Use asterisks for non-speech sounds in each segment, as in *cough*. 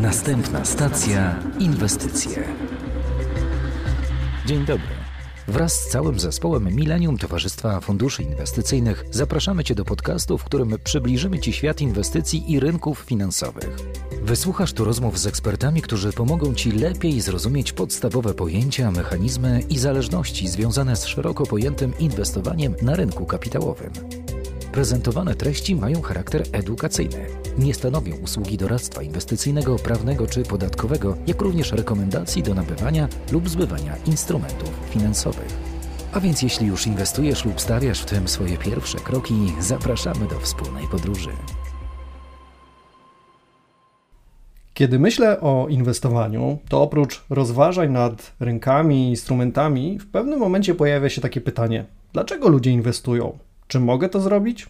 Następna stacja inwestycje. Dzień dobry. Wraz z całym zespołem Millennium Towarzystwa Funduszy Inwestycyjnych zapraszamy Cię do podcastu, w którym przybliżymy Ci świat inwestycji i rynków finansowych. Wysłuchasz tu rozmów z ekspertami, którzy pomogą Ci lepiej zrozumieć podstawowe pojęcia, mechanizmy i zależności związane z szeroko pojętym inwestowaniem na rynku kapitałowym. Prezentowane treści mają charakter edukacyjny. Nie stanowią usługi doradztwa inwestycyjnego, prawnego czy podatkowego, jak również rekomendacji do nabywania lub zbywania instrumentów finansowych. A więc jeśli już inwestujesz lub stawiasz w tym swoje pierwsze kroki, zapraszamy do wspólnej podróży. Kiedy myślę o inwestowaniu, to oprócz rozważań nad rynkami i instrumentami, w pewnym momencie pojawia się takie pytanie: dlaczego ludzie inwestują? Czy mogę to zrobić?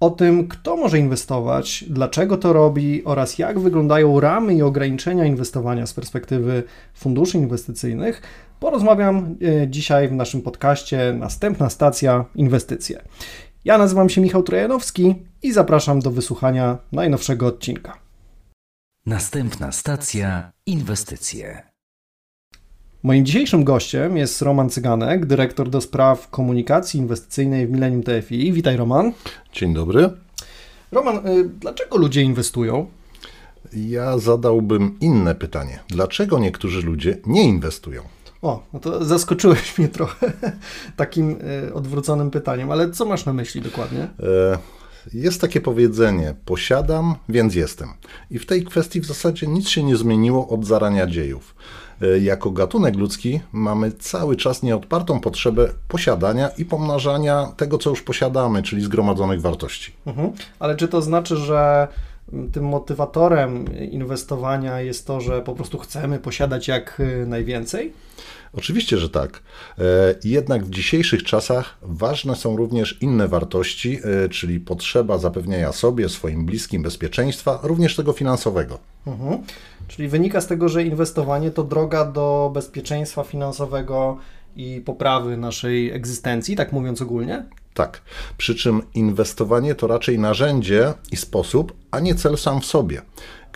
O tym, kto może inwestować, dlaczego to robi oraz jak wyglądają ramy i ograniczenia inwestowania z perspektywy funduszy inwestycyjnych, porozmawiam e, dzisiaj w naszym podcaście Następna stacja inwestycje. Ja nazywam się Michał Trojanowski i zapraszam do wysłuchania najnowszego odcinka. Następna stacja inwestycje. Moim dzisiejszym gościem jest Roman Cyganek, dyrektor do spraw komunikacji inwestycyjnej w Millennium TFI. Witaj Roman. Dzień dobry. Roman, y, dlaczego ludzie inwestują? Ja zadałbym inne pytanie. Dlaczego niektórzy ludzie nie inwestują? O, no to zaskoczyłeś mnie trochę *laughs* takim y, odwróconym pytaniem, ale co masz na myśli dokładnie? E, jest takie powiedzenie: posiadam, więc jestem. I w tej kwestii w zasadzie nic się nie zmieniło od zarania dziejów. E, jako gatunek ludzki mamy cały czas nieodpartą potrzebę posiadania i pomnażania tego, co już posiadamy, czyli zgromadzonych wartości. Mhm. Ale czy to znaczy, że tym motywatorem inwestowania jest to, że po prostu chcemy posiadać jak y, najwięcej? Oczywiście, że tak. E, jednak w dzisiejszych czasach ważne są również inne wartości, e, czyli potrzeba zapewnienia sobie, swoim bliskim bezpieczeństwa, również tego finansowego. Mhm. Czyli wynika z tego, że inwestowanie to droga do bezpieczeństwa finansowego i poprawy naszej egzystencji, tak mówiąc ogólnie? Tak. Przy czym inwestowanie to raczej narzędzie i sposób, a nie cel sam w sobie.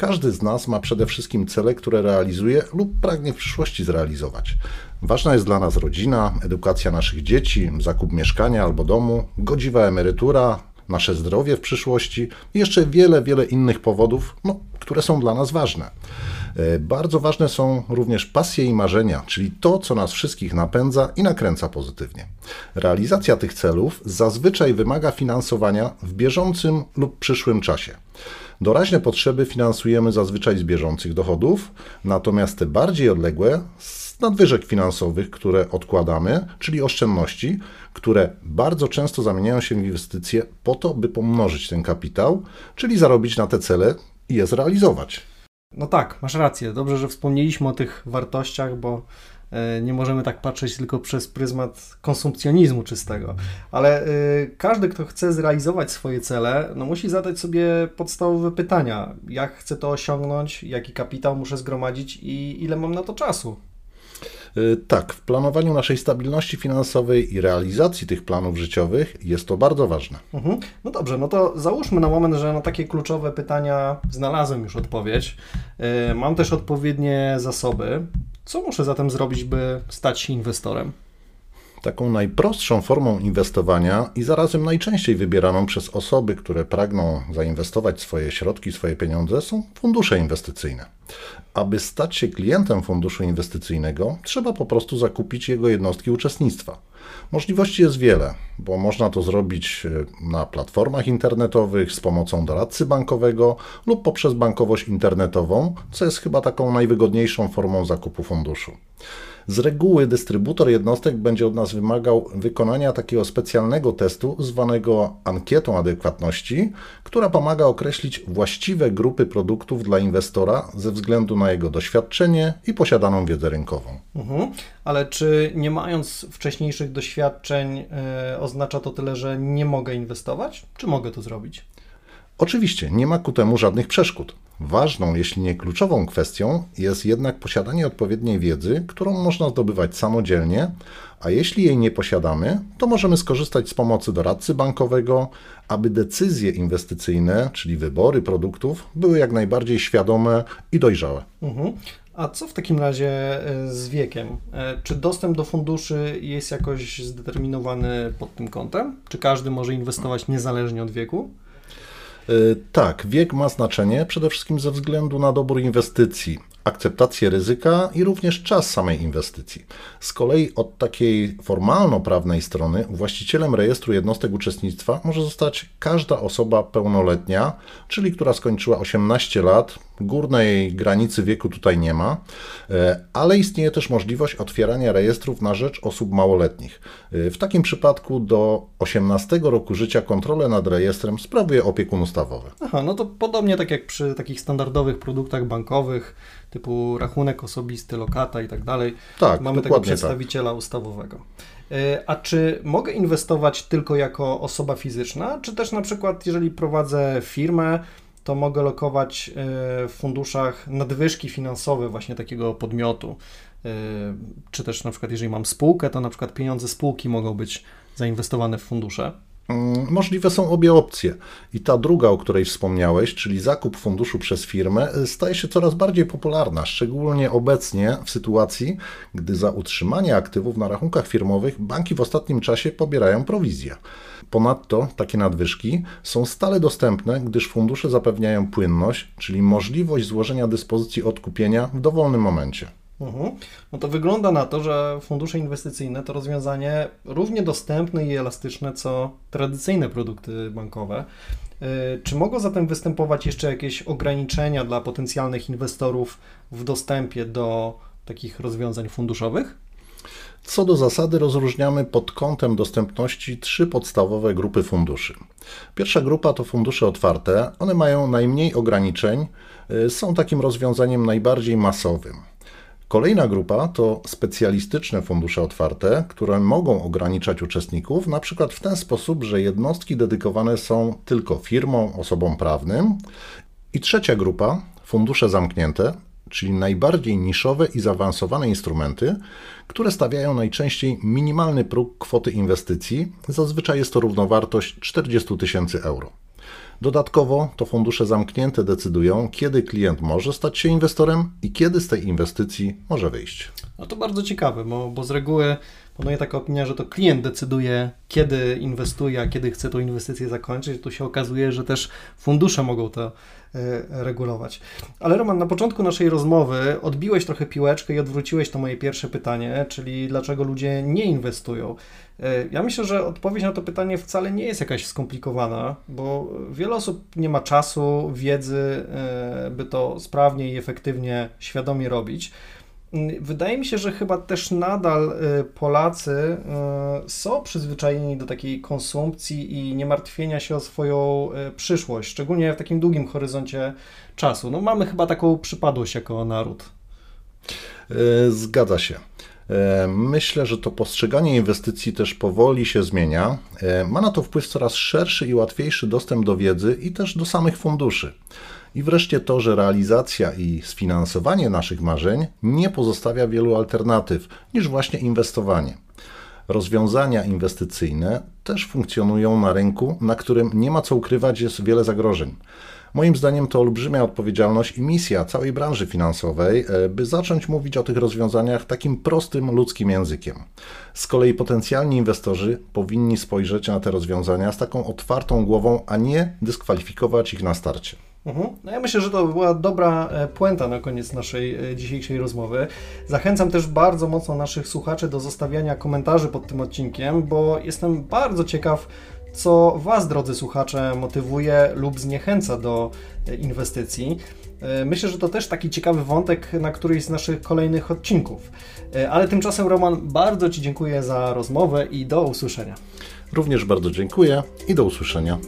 Każdy z nas ma przede wszystkim cele, które realizuje lub pragnie w przyszłości zrealizować. Ważna jest dla nas rodzina, edukacja naszych dzieci, zakup mieszkania albo domu, godziwa emerytura, nasze zdrowie w przyszłości i jeszcze wiele, wiele innych powodów, no, które są dla nas ważne. E, bardzo ważne są również pasje i marzenia, czyli to, co nas wszystkich napędza i nakręca pozytywnie. Realizacja tych celów zazwyczaj wymaga finansowania w bieżącym lub przyszłym czasie. Doraźne potrzeby finansujemy zazwyczaj z bieżących dochodów, natomiast te bardziej odległe z nadwyżek finansowych, które odkładamy, czyli oszczędności, które bardzo często zamieniają się w inwestycje po to, by pomnożyć ten kapitał, czyli zarobić na te cele i je zrealizować. No tak, masz rację. Dobrze, że wspomnieliśmy o tych wartościach, bo nie możemy tak patrzeć tylko przez pryzmat konsumpcjonizmu czystego. Ale e, każdy, kto chce zrealizować swoje cele, no musi zadać sobie podstawowe pytania: jak chcę to osiągnąć, jaki kapitał muszę zgromadzić i ile mam na to czasu. Y, tak, w planowaniu naszej stabilności finansowej i realizacji tych planów życiowych jest to bardzo ważne. Mhm. No dobrze, no to załóżmy na moment, że na takie kluczowe pytania znalazłem już odpowiedź. Mam też odpowiednie zasoby. Co muszę zatem zrobić, by stać się inwestorem? Taką najprostszą formą inwestowania i zarazem najczęściej wybieraną przez osoby, które pragną zainwestować swoje środki, swoje pieniądze, są fundusze inwestycyjne. Aby stać się klientem funduszu inwestycyjnego, trzeba po prostu zakupić jego jednostki uczestnictwa. Możliwości jest wiele, bo można to zrobić e, na platformach internetowych z pomocą doradcy bankowego lub poprzez bankowość internetową, co jest chyba taką najwygodniejszą formą zakupu funduszu. Z reguły dystrybutor jednostek będzie od nas wymagał wykonania takiego specjalnego testu zwanego ankietą adekwatności, która pomaga określić właściwe grupy produktów dla inwestora ze względu na jego doświadczenie i posiadaną wiedzę rynkową. Mhm. Ale czy nie mając wcześniejszych doświadczeń, yy, oznacza to tyle, że nie mogę inwestować? Czy mogę to zrobić? Oczywiście nie ma ku temu żadnych przeszkód. Ważną, jeśli nie kluczową kwestią jest jednak posiadanie odpowiedniej wiedzy, którą można zdobywać samodzielnie, a jeśli jej nie posiadamy, to możemy skorzystać z pomocy doradcy bankowego, aby decyzje inwestycyjne, czyli wybory produktów, były jak najbardziej świadome i dojrzałe. Mhm. A co w takim razie e, z wiekiem? E, czy dostęp do funduszy jest jakoś zdeterminowany pod tym kątem? Czy każdy może inwestować niezależnie od wieku? E, tak, wiek ma znaczenie przede wszystkim ze względu na dobór inwestycji, akceptację ryzyka i również czas samej inwestycji. Z kolei od takiej formalno-prawnej strony właścicielem rejestru jednostek uczestnictwa może zostać każda osoba pełnoletnia, czyli która skończyła 18 lat. Górnej granicy wieku tutaj nie ma, e, ale istnieje też możliwość otwierania rejestrów na rzecz osób małoletnich. E, w takim przypadku do 18 roku życia kontrolę nad rejestrem sprawuje opiekun ustawowy. Aha, no to podobnie tak jak przy takich standardowych produktach bankowych, typu rachunek osobisty, lokata i tak dalej. Tak, Mamy tego przedstawiciela tak. ustawowego. E, a czy mogę inwestować tylko jako osoba fizyczna, czy też na przykład, jeżeli prowadzę firmę, to mogę lokować e, w funduszach nadwyżki finansowe właśnie takiego podmiotu? E, czy też na przykład, jeżeli mam spółkę, to na przykład pieniądze spółki mogą być zainwestowane w fundusze? Mm, możliwe są obie opcje. I ta druga, o której wspomniałeś, czyli zakup funduszu przez firmę, y, staje się coraz bardziej popularna, szczególnie obecnie w sytuacji, gdy za utrzymanie aktywów na rachunkach firmowych banki w ostatnim czasie pobierają prowizję. Ponadto takie nadwyżki są stale dostępne, gdyż fundusze zapewniają płynność, czyli możliwość złożenia dyspozycji odkupienia w dowolnym momencie. Mhm. No to wygląda na to, że fundusze inwestycyjne to rozwiązanie równie dostępne i elastyczne co tradycyjne produkty bankowe. Y, czy mogą zatem występować jeszcze jakieś ograniczenia dla potencjalnych inwestorów w dostępie do takich rozwiązań funduszowych? Co do zasady rozróżniamy pod kątem dostępności trzy podstawowe grupy funduszy. Pierwsza grupa to fundusze otwarte. One mają najmniej ograniczeń, y, są takim rozwiązaniem najbardziej masowym. Kolejna grupa to specjalistyczne fundusze otwarte, które mogą ograniczać uczestników, na przykład w ten sposób, że jednostki dedykowane są tylko firmom, osobom prawnym. I trzecia grupa fundusze zamknięte, czyli najbardziej niszowe i zaawansowane instrumenty, które stawiają najczęściej minimalny próg kwoty inwestycji, zazwyczaj jest to równowartość 40 tysięcy euro. Dodatkowo to fundusze zamknięte decydują, kiedy klient może stać się inwestorem i kiedy z tej inwestycji może wyjść. No to bardzo ciekawe, bo, bo z reguły panuje taka opinia, że to klient decyduje, kiedy inwestuje, a kiedy chce tą inwestycję zakończyć. Tu się okazuje, że też fundusze mogą to e, regulować. Ale Roman, na początku naszej rozmowy odbiłeś trochę piłeczkę i odwróciłeś to moje pierwsze pytanie, czyli dlaczego ludzie nie inwestują. E, ja myślę, że odpowiedź na to pytanie wcale nie jest jakaś skomplikowana, bo wiele osób nie ma czasu, wiedzy, e, by to sprawnie i efektywnie, świadomie robić. Wydaje mi się, że chyba też nadal e, Polacy są przyzwyczajeni do takiej konsumpcji i nie martwienia się o swoją przyszłość, szczególnie w takim długim horyzoncie czasu. No, mamy chyba taką przypadłość jako naród. Zgadza się. E, myślę, że to postrzeganie inwestycji też powoli się zmienia. E, ma na to wpływ coraz szerszy i łatwiejszy dostęp do wiedzy i też do samych funduszy. I wreszcie to, że realizacja i sfinansowanie naszych marzeń nie pozostawia wielu alternatyw niż właśnie inwestowanie. Rozwiązania inwestycyjne też funkcjonują na rynku, na którym nie ma co ukrywać, jest wiele zagrożeń. Moim zdaniem to olbrzymia odpowiedzialność i misja całej branży finansowej, e, by zacząć mówić o tych rozwiązaniach takim prostym ludzkim językiem. Z kolei potencjalni inwestorzy powinni spojrzeć na te rozwiązania z taką otwartą głową, a nie dyskwalifikować ich na starcie. Mhm. No ja myślę, że to była dobra e, puenta na koniec naszej e, dzisiejszej rozmowy. Zachęcam też bardzo mocno naszych słuchaczy do zostawiania komentarzy pod tym odcinkiem, bo jestem bardzo ciekaw, co Was, drodzy słuchacze, motywuje lub zniechęca do e, inwestycji. E, myślę, że to też taki ciekawy wątek na któryś z naszych kolejnych odcinków. E, ale tymczasem, Roman, bardzo Ci dziękuję za rozmowę i do usłyszenia. Również bardzo dziękuję i do usłyszenia.